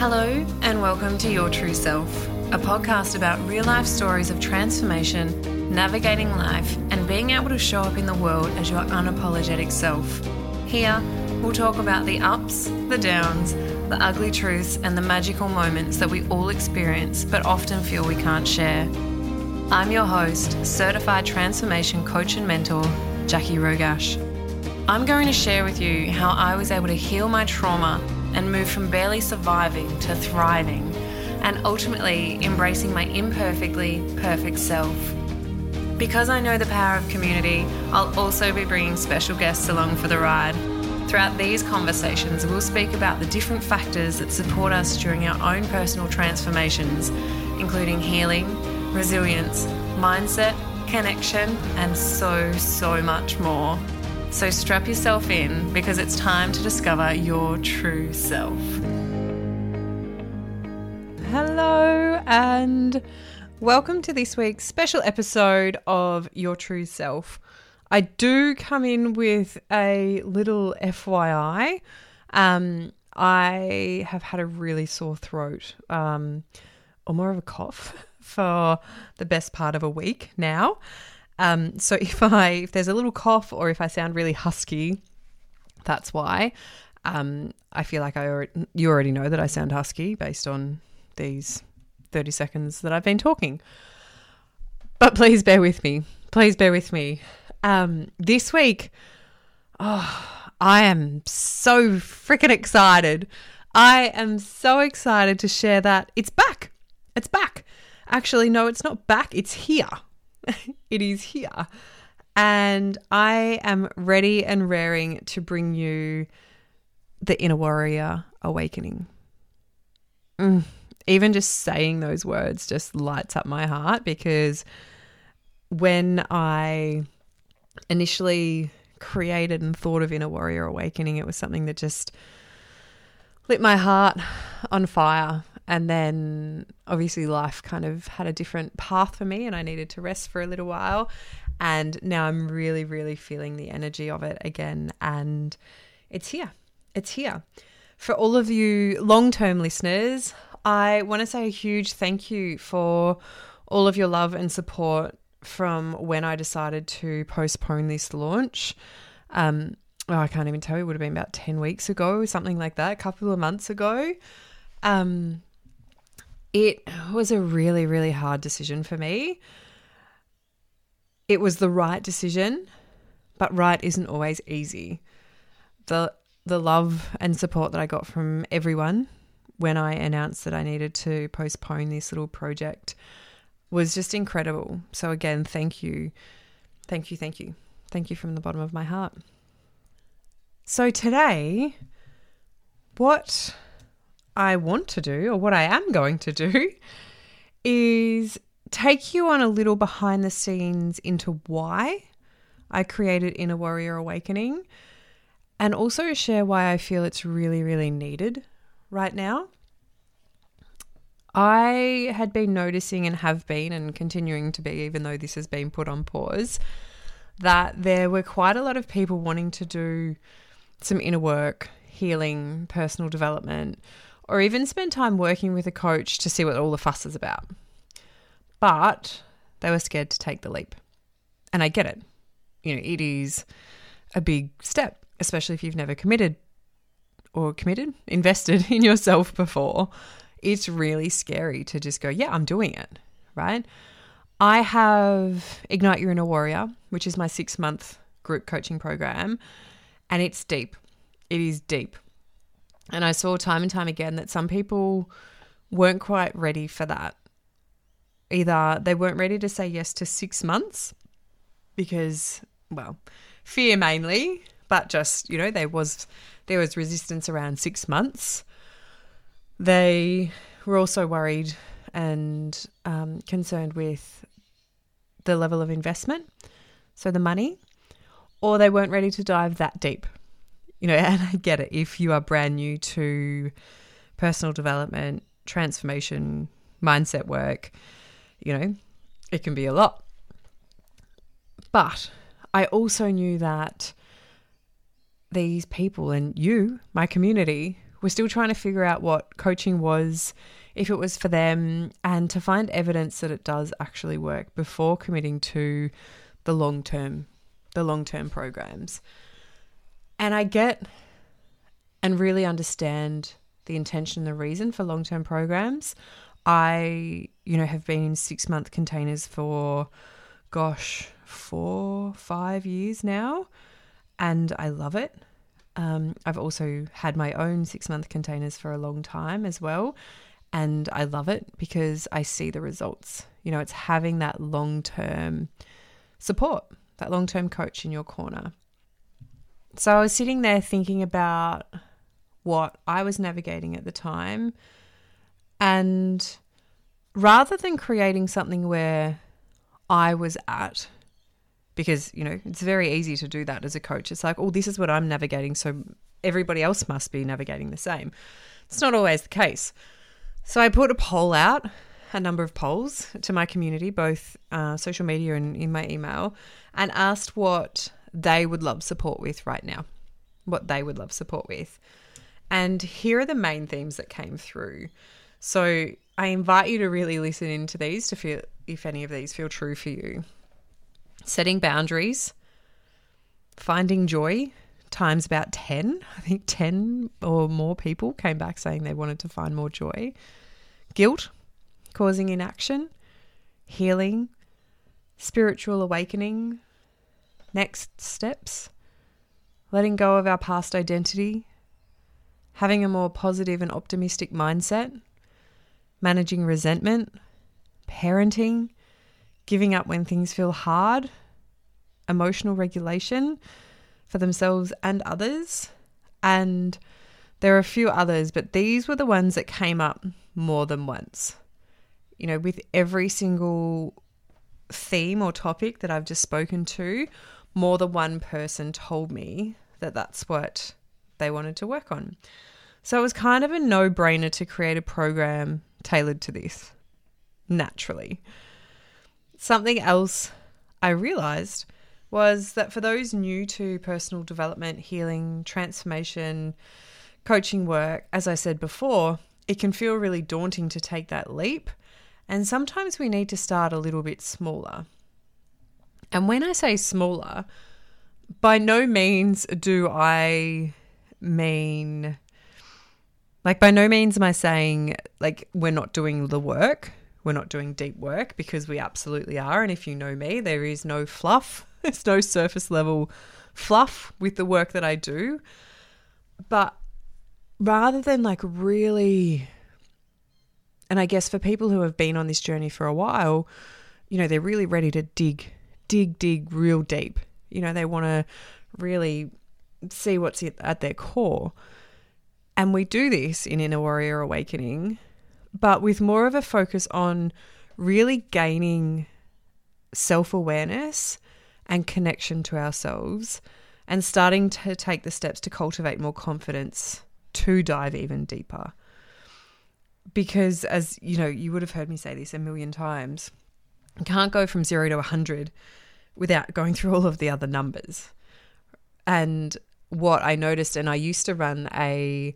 Hello, and welcome to Your True Self, a podcast about real life stories of transformation, navigating life, and being able to show up in the world as your unapologetic self. Here, we'll talk about the ups, the downs, the ugly truths, and the magical moments that we all experience but often feel we can't share. I'm your host, certified transformation coach and mentor, Jaci Rogash. I'm going to share with you how I was able to heal my trauma and move from barely surviving to thriving and ultimately embracing my imperfectly perfect self. Because I know the power of community, I'll also be bringing special guests along for the ride. Throughout these conversations, we'll speak about the different factors that support us during our own personal transformations, including healing, resilience, mindset, connection, and so, so much more. So strap yourself in because it's time to discover your true self. Hello, and welcome to this week's special episode of Your True Self. I do come in with a little FYI. Um, I have had a really sore throat, um, or more of a cough, for the best part of a week now. Um, so if I if there's a little cough or if I sound really husky, that's why. Um, I feel like I already, you already know that I sound husky based on these 30 seconds that I've been talking. But please bear with me. Please bear with me. Um, this week, oh, I am so freaking excited. I am so excited to share that it's back. It's back. Actually, no, it's not back. It's here. it is here. And I am ready and raring to bring you the Inner Warrior Awakening. Mm. Even just saying those words just lights up my heart because when I initially created and thought of Inner Warrior Awakening, it was something that just lit my heart on fire. And then obviously life kind of had a different path for me and I needed to rest for a little while. And now I'm really, really feeling the energy of it again. And it's here. It's here. For all of you long term listeners, I want to say a huge thank you for all of your love and support from when I decided to postpone this launch. Um, oh, I can't even tell you, it would have been about 10 weeks ago, something like that, a couple of months ago. Um, it was a really, really hard decision for me. It was the right decision, but right isn't always easy. The the love and support that I got from everyone when I announced that I needed to postpone this little project was just incredible. So again, thank you. Thank you, thank you. Thank you from the bottom of my heart. So today, what I want to do, or what I am going to do, is take you on a little behind the scenes into why I created Inner Warrior Awakening and also share why I feel it's really, really needed right now. I had been noticing and have been and continuing to be, even though this has been put on pause, that there were quite a lot of people wanting to do some inner work, healing, personal development, or even spend time working with a coach to see what all the fuss is about. But they were scared to take the leap. And I get it. You know, it is a big step, especially if you've never committed or committed, invested in yourself before. It's really scary to just go, yeah, I'm doing it, right? I have Ignite Your Inner Warrior, which is my six month group coaching program, and it's deep. It is deep. And I saw time and time again that some people weren't quite ready for that. Either they weren't ready to say yes to six months because, well, fear mainly, but just, you know, there was there was resistance around six months. They were also worried and um, concerned with the level of investment, so the money, or they weren't ready to dive that deep you know, and I get it. If you are brand new to personal development, transformation, mindset work, you know, it can be a lot. But I also knew that these people and you, my community, were still trying to figure out what coaching was, if it was for them, and to find evidence that it does actually work before committing to the long term, the long term programs. And I get and really understand the intention, and the reason for long term programs. I, you know, have been in six month containers for, gosh, four, five years now, and I love it. Um, I've also had my own six month containers for a long time as well. And I love it because I see the results. You know, it's having that long term support, that long term coach in your corner. So I was sitting there thinking about what I was navigating at the time. And rather than creating something where I was at, because, you know, it's very easy to do that as a coach. It's like, oh, this is what I'm navigating. So everybody else must be navigating the same. It's not always the case. So I put a poll out, a number of polls to my community, both uh, social media and in my email, and asked what they would love support with right now, what they would love support with. And here are the main themes that came through. So I invite you to really listen into these to feel if any of these feel true for you. Setting boundaries, finding joy, times about 10. I think 10 or more people came back saying they wanted to find more joy. Guilt, causing inaction, healing, spiritual awakening, next steps, letting go of our past identity, having a more positive and optimistic mindset, managing resentment, parenting, giving up when things feel hard, emotional regulation for themselves and others. And there are a few others, but these were the ones that came up more than once. You know, with every single theme or topic that I've just spoken to, more than one person told me that that's what they wanted to work on. So it was kind of a no brainer to create a program tailored to this, naturally. Something else I realized was that for those new to personal development, healing, transformation, coaching work, as I said before, it can feel really daunting to take that leap. And sometimes we need to start a little bit smaller. And when I say smaller, by no means do I mean like, by no means am I saying, like, we're not doing the work. We're not doing deep work because we absolutely are. And if you know me, there is no fluff, there's no surface level fluff with the work that I do. But rather than like really, and I guess for people who have been on this journey for a while, you know, they're really ready to dig, dig, dig real deep. You know, they want to really see what's at their core. And we do this in Inner Warrior Awakening, but with more of a focus on really gaining self awareness and connection to ourselves and starting to take the steps to cultivate more confidence to dive even deeper. Because, as you know, you would have heard me say this a million times, you can't go from zero to 100 without going through all of the other numbers. And what I noticed, and I used to run a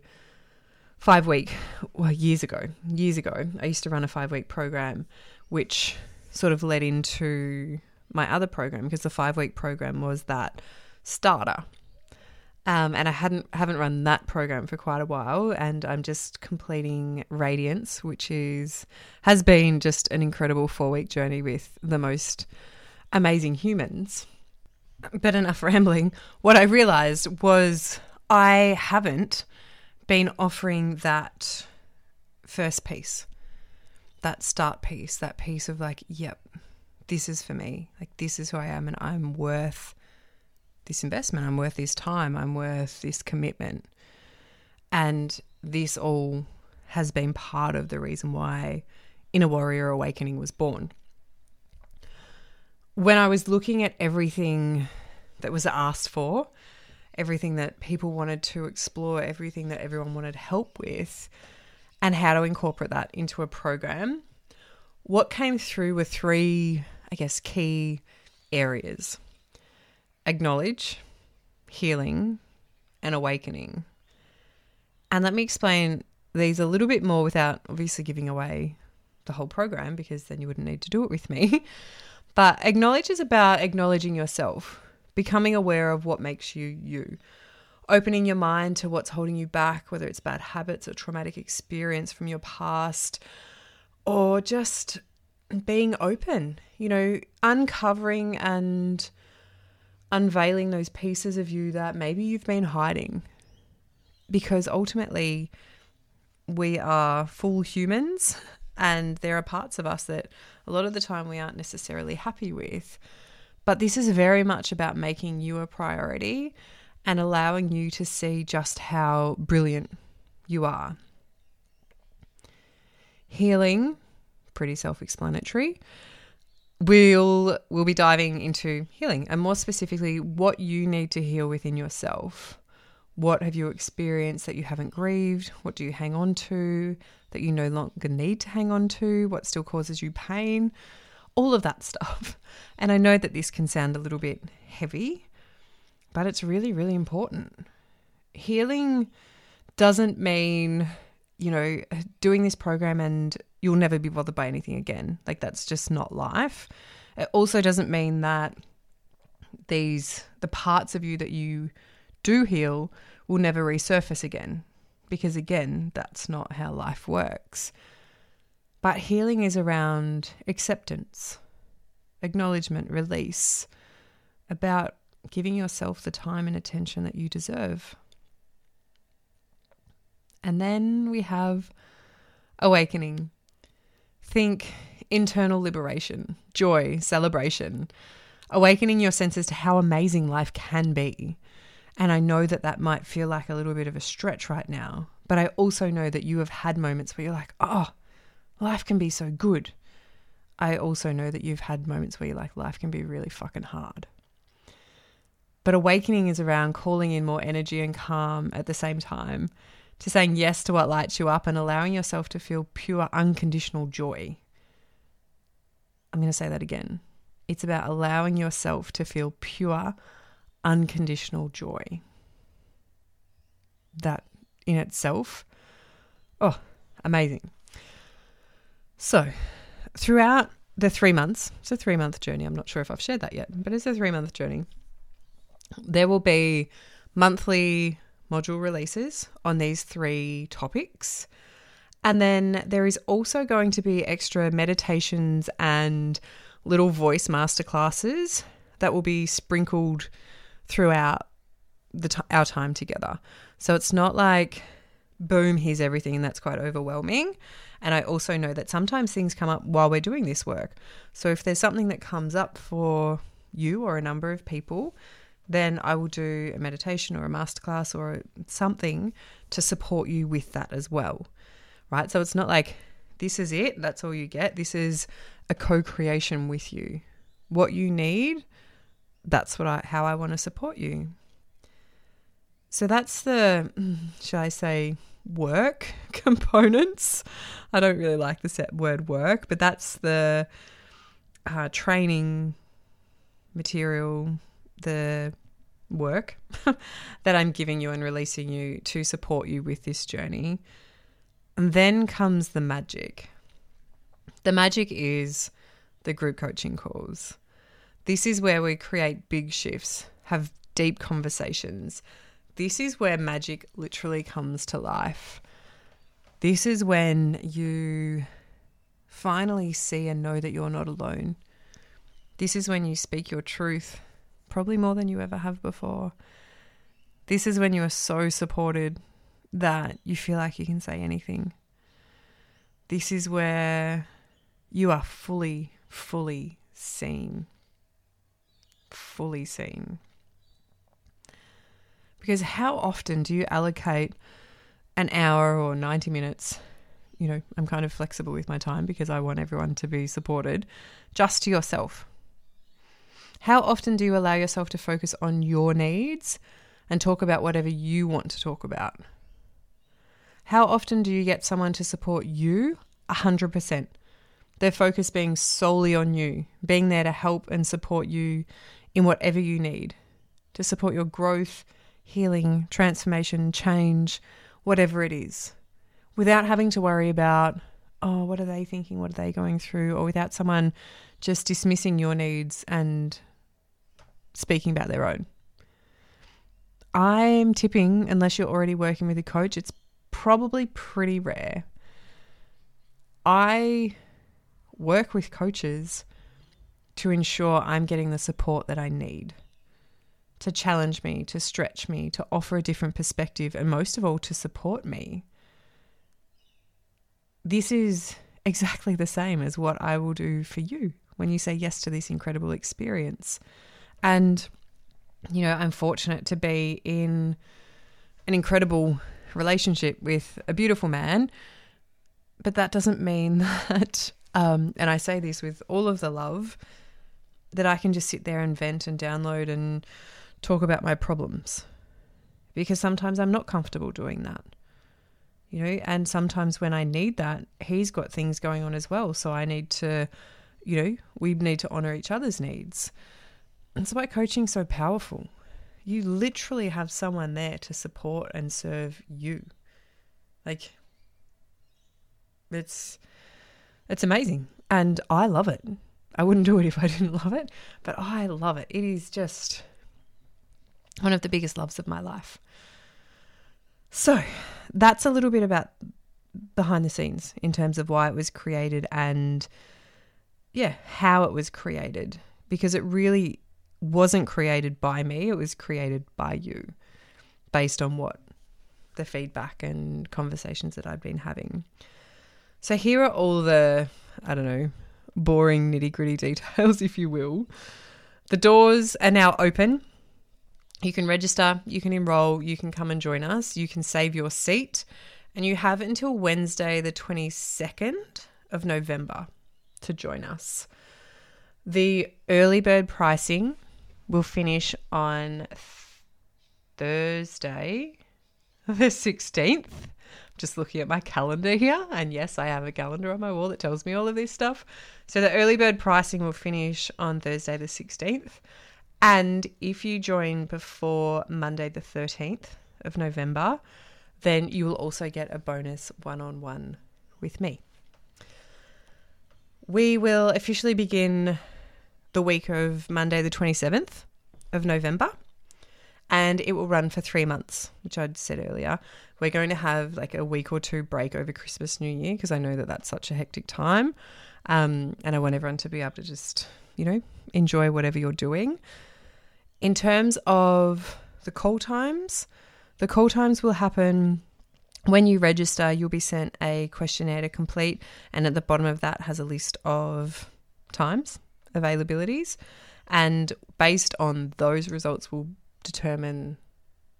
five week, well, years ago, years ago, I used to run a five week program, which sort of led into my other program because the five week program was that starter. Um, and I hadn't haven't run that program for quite a while, and I'm just completing Radiance, which is has been just an incredible four week journey with the most amazing humans. But enough rambling. What I realized was I haven't been offering that first piece, that start piece, that piece of like, yep, this is for me. Like, this is who I am, and I'm worth this investment. I'm worth this time. I'm worth this commitment. And this all has been part of the reason why Inner Warrior Awakening was born. When I was looking at everything that was asked for, everything that people wanted to explore, everything that everyone wanted help with, and how to incorporate that into a program. What came through were three, I guess, key areas acknowledge, healing, and awakening. And let me explain these a little bit more without obviously giving away the whole program because then you wouldn't need to do it with me. But acknowledge is about acknowledging yourself, becoming aware of what makes you you, opening your mind to what's holding you back, whether it's bad habits or traumatic experience from your past, or just being open, you know, uncovering and unveiling those pieces of you that maybe you've been hiding. Because ultimately, we are full humans and there are parts of us that a lot of the time we aren't necessarily happy with. But this is very much about making you a priority and allowing you to see just how brilliant you are. Healing, pretty self-explanatory. We'll we'll be diving into healing and more specifically what you need to heal within yourself. What have you experienced that you haven't grieved? What do you hang on to that you no longer need to hang on to? What still causes you pain? All of that stuff. And I know that this can sound a little bit heavy, but it's really, really important. Healing doesn't mean, you know, doing this program and you'll never be bothered by anything again. Like, that's just not life. It also doesn't mean that these, the parts of you that you do heal will never resurface again. Because again, that's not how life works. But healing is around acceptance, acknowledgement, release, about giving yourself the time and attention that you deserve. And then we have awakening. Think internal liberation, joy, celebration, awakening your senses to how amazing life can be. And I know that that might feel like a little bit of a stretch right now, but I also know that you have had moments where you're like, oh, life can be so good. I also know that you've had moments where you're like, life can be really fucking hard. But awakening is around calling in more energy and calm at the same time, to saying yes to what lights you up and allowing yourself to feel pure, unconditional joy. I'm going to say that again. It's about allowing yourself to feel pure, unconditional joy. That in itself, oh, amazing. So, throughout the three months, it's a three month journey. I'm not sure if I've shared that yet, but it's a three month journey. There will be monthly module releases on these three topics. And then there is also going to be extra meditations and little voice masterclasses that will be sprinkled throughout the our time together. So it's not like boom, here's everything, and that's quite overwhelming. And I also know that sometimes things come up while we're doing this work. So if there's something that comes up for you or a number of people, then I will do a meditation or a masterclass or something to support you with that as well. Right? So it's not like this is it, that's all you get. This is a co creation with you. What you need that's what I how I want to support you. So that's the shall I say work components. I don't really like the set word work, but that's the uh, training material, the work that I'm giving you and releasing you to support you with this journey. And then comes the magic. The magic is the group coaching calls. This is where we create big shifts, have deep conversations. This is where magic literally comes to life. This is when you finally see and know that you're not alone. This is when you speak your truth, probably more than you ever have before. This is when you are so supported that you feel like you can say anything. This is where you are fully, fully seen fully seen. Because how often do you allocate an hour or 90 minutes? You know, I'm kind of flexible with my time because I want everyone to be supported just to yourself. How often do you allow yourself to focus on your needs and talk about whatever you want to talk about? How often do you get someone to support you 100%? Their focus being solely on you, being there to help and support you in whatever you need to support your growth, healing, transformation, change, whatever it is, without having to worry about, oh, what are they thinking? What are they going through? Or without someone just dismissing your needs and speaking about their own. I'm tipping, unless you're already working with a coach, it's probably pretty rare. I work with coaches to ensure I'm getting the support that I need to challenge me, to stretch me, to offer a different perspective, and most of all, to support me. This is exactly the same as what I will do for you when you say yes to this incredible experience. And, you know, I'm fortunate to be in an incredible relationship with a beautiful man, but that doesn't mean that, um, and I say this with all of the love, that I can just sit there and vent and download and talk about my problems. Because sometimes I'm not comfortable doing that. You know, and sometimes when I need that, he's got things going on as well. So I need to you know, we need to honor each other's needs. That's why coaching's so powerful. You literally have someone there to support and serve you. Like it's it's amazing and I love it. I wouldn't do it if I didn't love it, but I love it. It is just one of the biggest loves of my life. So, that's a little bit about behind the scenes in terms of why it was created and yeah, how it was created because it really wasn't created by me, it was created by you based on what the feedback and conversations that I'd been having. So here are all the, I don't know, boring nitty gritty details, if you will. The doors are now open. You can register, you can enroll, you can come and join us, you can save your seat, and you have until Wednesday, the 22nd of November to join us. The early bird pricing will finish on Thursday, the 16th. Just looking at my calendar here, and yes, I have a calendar on my wall that tells me all of this stuff. So the early bird pricing will finish on Thursday, the 16th. And if you join before Monday, the 13th of November, then you will also get a bonus one on one with me. We will officially begin the week of Monday, the 27th of November, and it will run for three months, which I'd said earlier. We're going to have like a week or two break over Christmas, New Year, because I know that that's such a hectic time. Um, and I want everyone to be able to just, you know, enjoy whatever you're doing. In terms of the call times, the call times will happen when you register, you'll be sent a questionnaire to complete, and at the bottom of that has a list of times, availabilities, and based on those results, we'll determine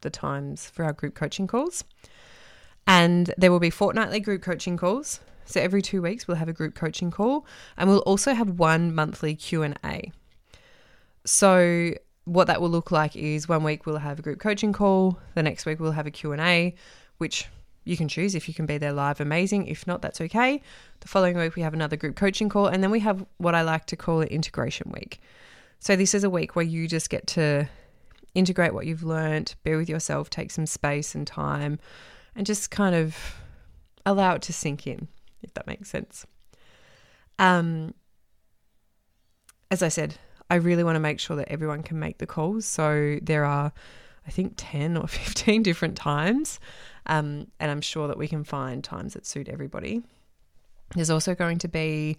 the times for our group coaching calls. And there will be fortnightly group coaching calls. So every 2 weeks we'll have a group coaching call and we'll also have one monthly Q&A. So what that will look like is one week we'll have a group coaching call, the next week we'll have a Q&A which you can choose if you can be there live, amazing. If not, that's okay. The following week, we have another group coaching call, and then we have what I like to call an integration week. So, this is a week where you just get to integrate what you've learned, be with yourself, take some space and time, and just kind of allow it to sink in, if that makes sense. Um, as I said, I really want to make sure that everyone can make the calls. So, there are, I think, 10 or 15 different times um, and I'm sure that we can find times that suit everybody. There's also going to be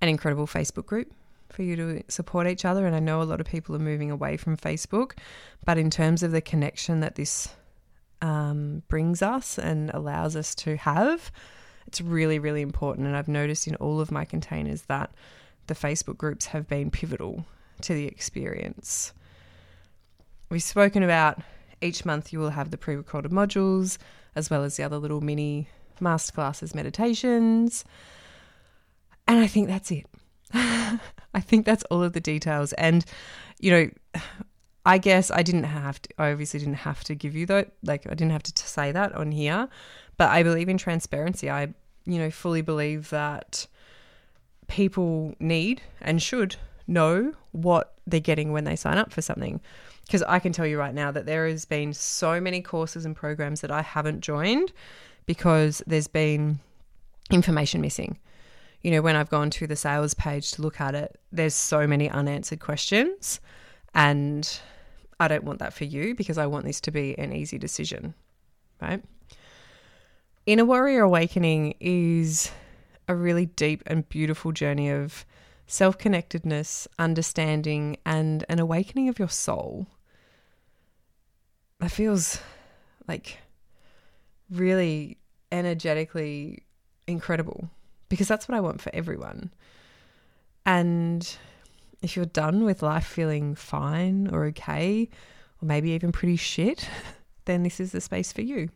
an incredible Facebook group for you to support each other. And I know a lot of people are moving away from Facebook, but in terms of the connection that this um, brings us and allows us to have, it's really, really important. And I've noticed in all of my containers that the Facebook groups have been pivotal to the experience. We've spoken about each month, you will have the pre recorded modules as well as the other little mini masterclasses, meditations. And I think that's it. I think that's all of the details. And, you know, I guess I didn't have to, I obviously didn't have to give you that, like, I didn't have to say that on here, but I believe in transparency. I, you know, fully believe that people need and should know what they're getting when they sign up for something. Because I can tell you right now that there has been so many courses and programs that I haven't joined because there's been information missing. You know, when I've gone to the sales page to look at it, there's so many unanswered questions. And I don't want that for you because I want this to be an easy decision, right? Inner Warrior Awakening is a really deep and beautiful journey of self connectedness, understanding, and an awakening of your soul that feels like really energetically incredible because that's what I want for everyone. And if you're done with life feeling fine or okay, or maybe even pretty shit, then this is the space for you.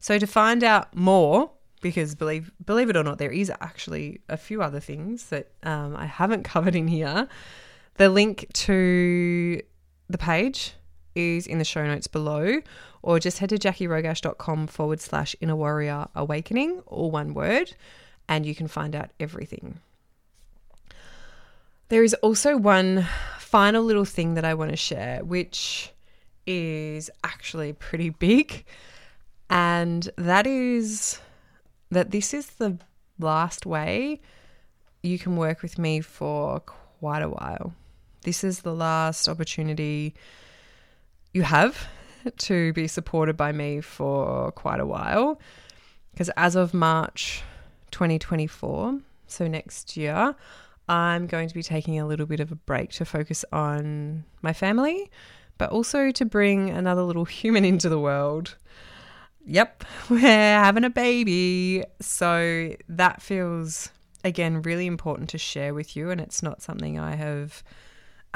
So to find out more, because believe believe it or not, there is actually a few other things that um, I haven't covered in here. The link to the page is in the show notes below, or just head to jacirogash.com forward slash inner warrior awakening, all one word, and you can find out everything. There is also one final little thing that I want to share, which is actually pretty big, and that is that this is the last way you can work with me for quite a while. This is the last opportunity you have to be supported by me for quite a while. Because as of March 2024, so next year, I'm going to be taking a little bit of a break to focus on my family, but also to bring another little human into the world. Yep, we're having a baby. So that feels, again, really important to share with you. And it's not something I have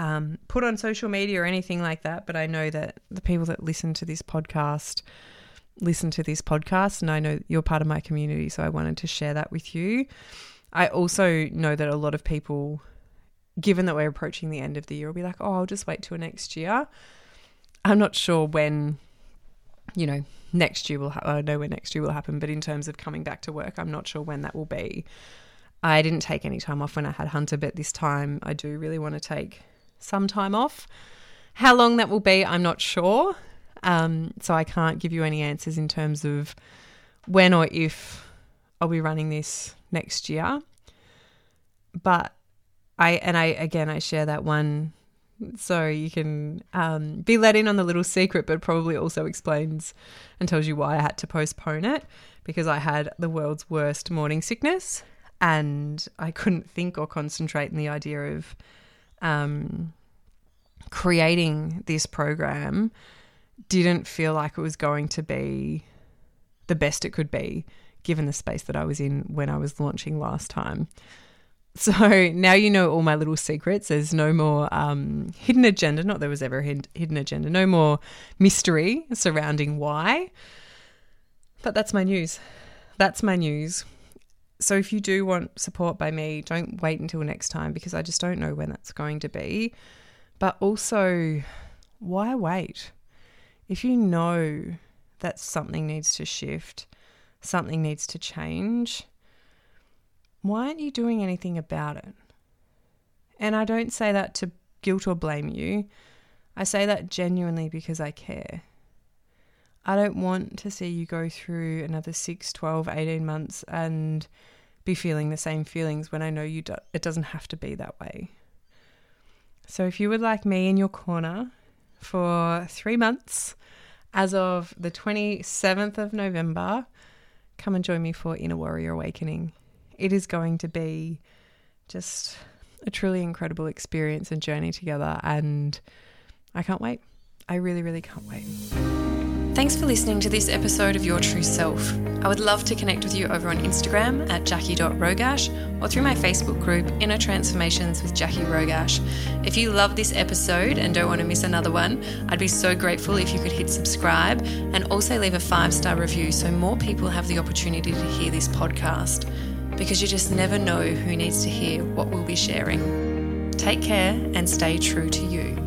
um, put on social media or anything like that, but I know that the people that listen to this podcast listen to this podcast, and I know you're part of my community, so I wanted to share that with you. I also know that a lot of people, given that we're approaching the end of the year, will be like, oh, I'll just wait till next year. I'm not sure when, you know, next year will, I know when next year will happen, but in terms of coming back to work, I'm not sure when that will be. I didn't take any time off when I had Hunter, but this time I do really want to take some time off. How long that will be, I'm not sure. Um, so I can't give you any answers in terms of when or if I'll be running this next year. But I, and I, again, I share that one so you can um, be let in on the little secret, but probably also explains and tells you why I had to postpone it because I had the world's worst morning sickness and I couldn't think or concentrate in the idea of um, creating this program didn't feel like it was going to be the best it could be given the space that I was in when I was launching last time. So now you know all my little secrets. There's no more um, hidden agenda. Not there was ever a hidden agenda. No more mystery surrounding why. But that's my news. That's my news. So if you do want support by me, don't wait until next time because I just don't know when that's going to be. But also, why wait? If you know that something needs to shift, something needs to change, why aren't you doing anything about it? And I don't say that to guilt or blame you. I say that genuinely because I care. I don't want to see you go through another 6, 12, 18 months and be feeling the same feelings when I know you do- it doesn't have to be that way. So if you would like me in your corner for 3 months as of the 27th of November, come and join me for Inner Warrior Awakening. It is going to be just a truly incredible experience and journey together and I can't wait. I really really can't wait. Thanks for listening to this episode of Your True Self. I would love to connect with you over on Instagram at jaci.rogash or through my Facebook group, Inner Transformations with Jaci Rogash. If you love this episode and don't want to miss another one, I'd be so grateful if you could hit subscribe and also leave a five star review so more people have the opportunity to hear this podcast. Because you just never know who needs to hear what we'll be sharing. Take care and stay true to you.